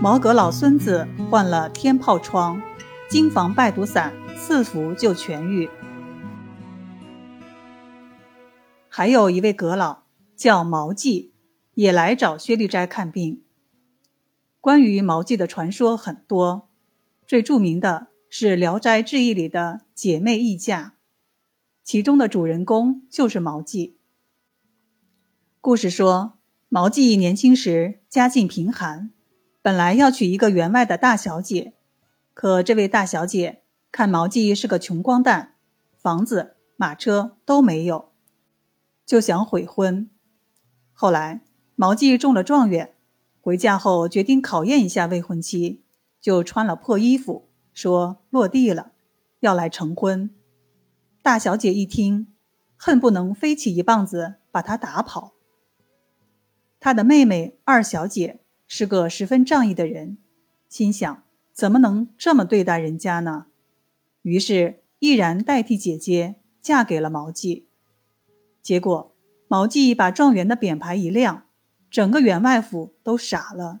毛阁老孙子患了天疱疮，金防败毒散四服就痊愈。还有一位阁老叫毛季，也来找薛立斋看病。关于毛季的传说很多，最著名的是《聊斋志异》里的姐妹议嫁，其中的主人公就是毛季。故事说，毛季年轻时家境贫寒，本来要娶一个员外的大小姐，可这位大小姐看毛季是个穷光蛋，房子、马车都没有。就想悔婚，后来毛季中了状元，回家后决定考验一下未婚妻，就穿了破衣服，说落地了，要来成婚。大小姐一听，恨不能飞起一棒子把他打跑。他的妹妹二小姐是个十分仗义的人，心想怎么能这么对待人家呢？于是毅然代替姐姐嫁给了毛季。结果，毛季把状元的匾牌一亮，整个员外府都傻了。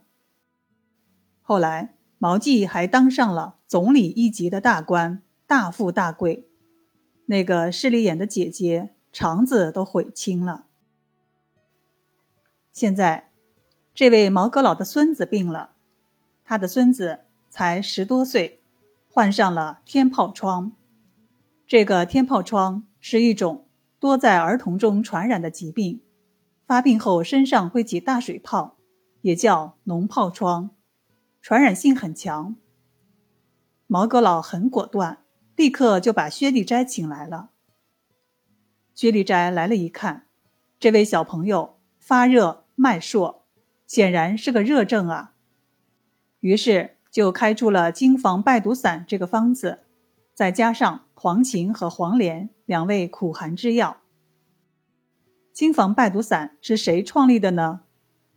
后来，毛季还当上了总理一级的大官，大富大贵。那个势利眼的姐姐肠子都悔青了。现在，这位毛阁老的孙子病了，他的孙子才十多岁，患上了天疱疮。这个天疱疮是一种。多在儿童中传染的疾病，发病后身上会起大水泡，也叫脓疱疮，传染性很强。毛阁老很果断，立刻就把薛立斋请来了。薛立斋来了一看，这位小朋友发热脉数，显然是个热症啊。于是就开出了金防败毒散这个方子，再加上黄芩和黄连。两味苦寒之药，金防败毒散是谁创立的呢？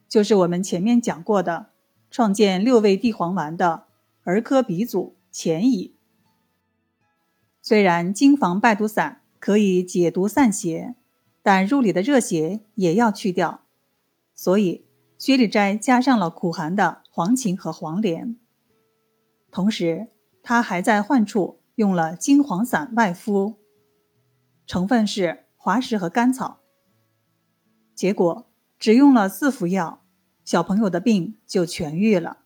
就是我们前面讲过的，创建六味地黄丸的儿科鼻祖钱乙。虽然金防败毒散可以解毒散邪，但入里的热邪也要去掉，所以薛立斋加上了苦寒的黄芩和黄连，同时他还在患处用了金黄散外敷。成分是滑石和甘草，结果只用了四服药，小朋友的病就痊愈了。